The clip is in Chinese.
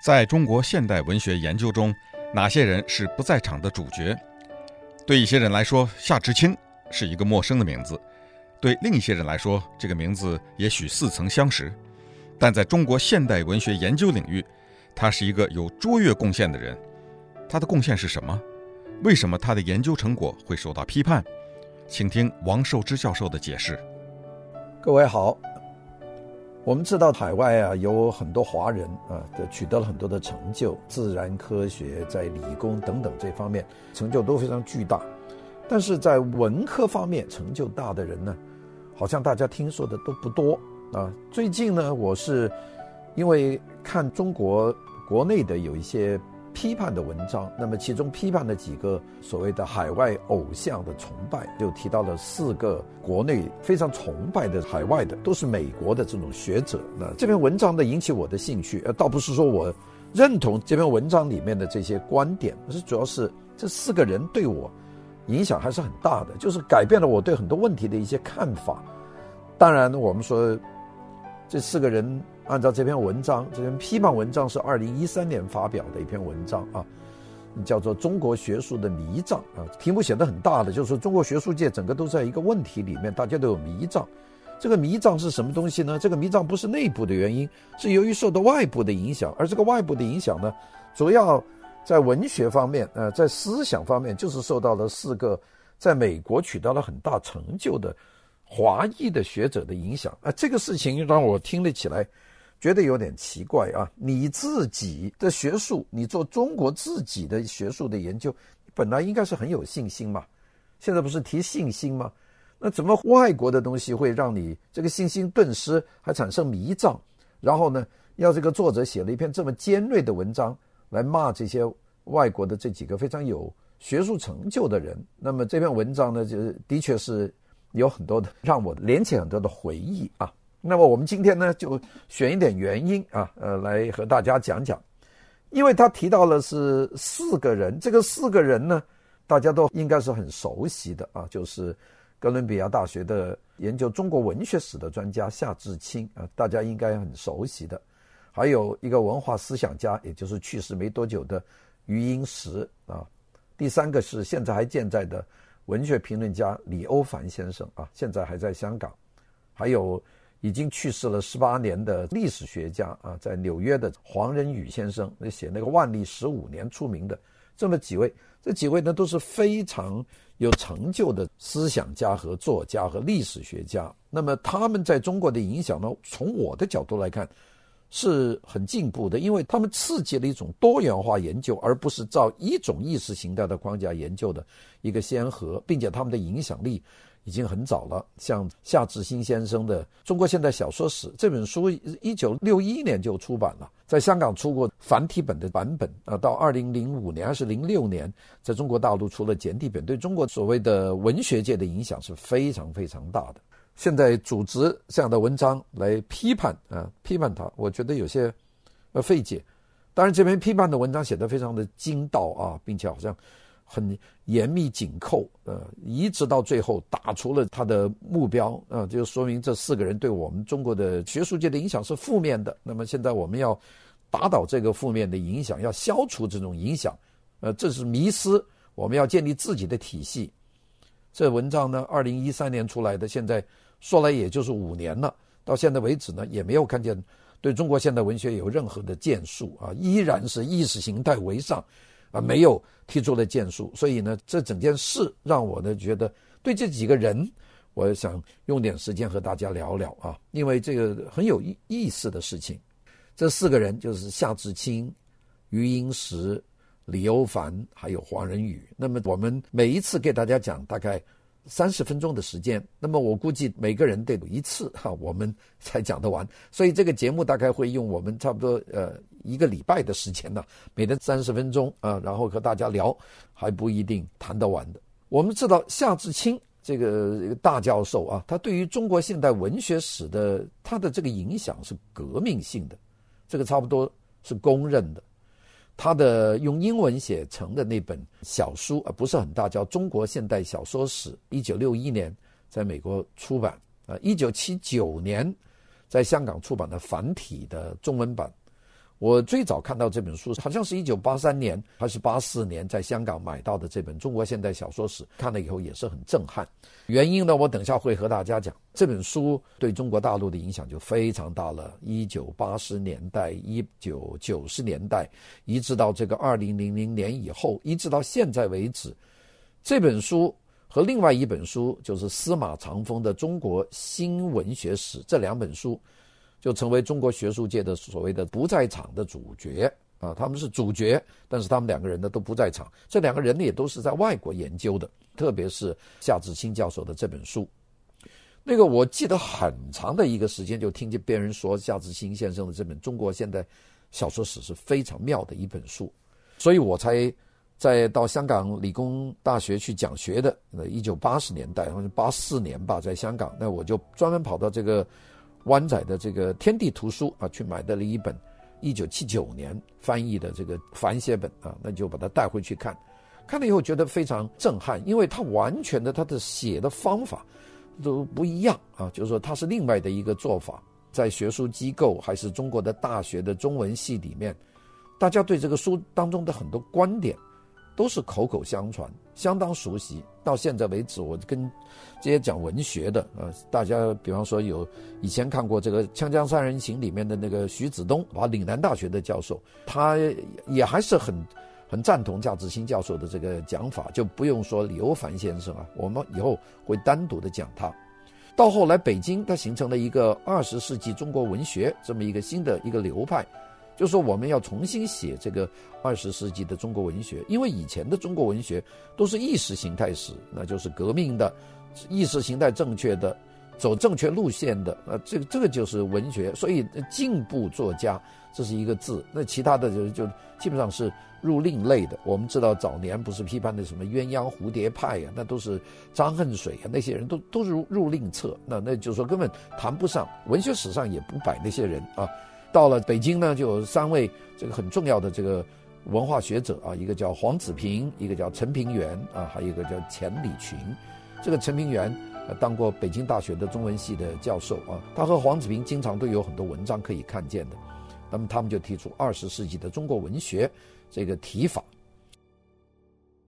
在中国现代文学研究中，哪些人是不在场的主角？对一些人来说，夏志清是一个陌生的名字；对另一些人来说，这个名字也许似曾相识。但在中国现代文学研究领域，他是一个有卓越贡献的人。他的贡献是什么？为什么他的研究成果会受到批判？请听王寿之教授的解释。各位好。我们知道海外啊有很多华人啊，的取得了很多的成就，自然科学在理工等等这方面成就都非常巨大，但是在文科方面成就大的人呢，好像大家听说的都不多啊。最近呢，我是因为看中国国内的有一些。批判的文章，那么其中批判的几个所谓的海外偶像的崇拜，就提到了四个国内非常崇拜的海外的，都是美国的这种学者。那这篇文章呢，引起我的兴趣，呃，倒不是说我认同这篇文章里面的这些观点，而是主要是这四个人对我影响还是很大的，就是改变了我对很多问题的一些看法。当然，我们说这四个人。按照这篇文章，这篇批判文章是二零一三年发表的一篇文章啊，叫做《中国学术的迷障》啊，题目写得很大的，就是说中国学术界整个都在一个问题里面，大家都有迷障。这个迷障是什么东西呢？这个迷障不是内部的原因，是由于受到外部的影响，而这个外部的影响呢，主要在文学方面，呃，在思想方面，就是受到了四个在美国取得了很大成就的华裔的学者的影响啊。这个事情让我听了起来。觉得有点奇怪啊！你自己的学术，你做中国自己的学术的研究，本来应该是很有信心嘛。现在不是提信心吗？那怎么外国的东西会让你这个信心顿失，还产生迷障？然后呢，要这个作者写了一篇这么尖锐的文章来骂这些外国的这几个非常有学术成就的人。那么这篇文章呢，就的确是有很多的让我连起很多的回忆啊。那么我们今天呢，就选一点原因啊，呃，来和大家讲讲，因为他提到了是四个人，这个四个人呢，大家都应该是很熟悉的啊，就是哥伦比亚大学的研究中国文学史的专家夏志清啊，大家应该很熟悉的，还有一个文化思想家，也就是去世没多久的余英时啊，第三个是现在还健在的文学评论家李欧梵先生啊，现在还在香港，还有。已经去世了十八年的历史学家啊，在纽约的黄仁宇先生，那写那个《万历十五年》出名的，这么几位，这几位呢都是非常有成就的思想家和作家和历史学家。那么他们在中国的影响呢，从我的角度来看，是很进步的，因为他们刺激了一种多元化研究，而不是照一种意识形态的框架研究的一个先河，并且他们的影响力。已经很早了，像夏志清先生的《中国现代小说史》这本书，一九六一年就出版了，在香港出过繁体本的版本啊，到二零零五年还是零六年，在中国大陆出了简体本，对中国所谓的文学界的影响是非常非常大的。现在组织这样的文章来批判啊，批判他，我觉得有些呃费解。当然，这篇批判的文章写得非常的精到啊，并且好像。很严密紧扣，呃，一直到最后打出了他的目标，啊，就说明这四个人对我们中国的学术界的影响是负面的。那么现在我们要打倒这个负面的影响，要消除这种影响，呃，这是迷思。我们要建立自己的体系。这文章呢，二零一三年出来的，现在说来也就是五年了，到现在为止呢，也没有看见对中国现代文学有任何的建树啊，依然是意识形态为上。啊，没有提出的建树，所以呢，这整件事让我呢觉得，对这几个人，我想用点时间和大家聊聊啊，因为这个很有意意思的事情。这四个人就是夏志清、余英时、李欧梵，还有黄仁宇。那么我们每一次给大家讲大概三十分钟的时间，那么我估计每个人得有一次 哈，我们才讲得完。所以这个节目大概会用我们差不多呃。一个礼拜的时间呢，每天三十分钟啊，然后和大家聊，还不一定谈得完的。我们知道夏志清这个大教授啊，他对于中国现代文学史的他的这个影响是革命性的，这个差不多是公认的。他的用英文写成的那本小书啊，不是很大，叫《中国现代小说史》，一九六一年在美国出版啊，一九七九年在香港出版的繁体的中文版。我最早看到这本书，好像是一九八三年还是八四年，在香港买到的这本《中国现代小说史》，看了以后也是很震撼。原因呢，我等下会和大家讲。这本书对中国大陆的影响就非常大了。一九八十年代、一九九十年代，一直到这个二零零零年以后，一直到现在为止，这本书和另外一本书就是司马长风的《中国新文学史》，这两本书。就成为中国学术界的所谓的不在场的主角啊，他们是主角，但是他们两个人呢都不在场。这两个人呢也都是在外国研究的，特别是夏志清教授的这本书。那个我记得很长的一个时间，就听见别人说夏志清先生的这本《中国现代小说史》是非常妙的一本书，所以我才在到香港理工大学去讲学的。那一九八十年代，好像八四年吧，在香港，那我就专门跑到这个。湾仔的这个天地图书啊，去买到了一本一九七九年翻译的这个繁写本啊，那就把它带回去看，看了以后觉得非常震撼，因为它完全的它的写的方法都不一样啊，就是说它是另外的一个做法，在学术机构还是中国的大学的中文系里面，大家对这个书当中的很多观点。都是口口相传，相当熟悉。到现在为止，我跟这些讲文学的，呃，大家比方说有以前看过这个《锵锵三人行》里面的那个徐子东，啊，岭南大学的教授，他也还是很很赞同夏志清教授的这个讲法，就不用说李欧梵先生啊，我们以后会单独的讲他。到后来，北京它形成了一个二十世纪中国文学这么一个新的一个流派。就是说，我们要重新写这个二十世纪的中国文学，因为以前的中国文学都是意识形态史，那就是革命的，意识形态正确的，走正确路线的，呃，这个这个就是文学。所以进步作家这是一个字，那其他的就就基本上是入另类的。我们知道早年不是批判的什么鸳鸯蝴蝶派呀、那都是张恨水啊，那些人都都是入入另册，那那就是说根本谈不上，文学史上也不摆那些人啊。到了北京呢，就有三位这个很重要的这个文化学者啊，一个叫黄子平，一个叫陈平原啊，还有一个叫钱理群。这个陈平原当过北京大学的中文系的教授啊，他和黄子平经常都有很多文章可以看见的。那么他们就提出二十世纪的中国文学这个提法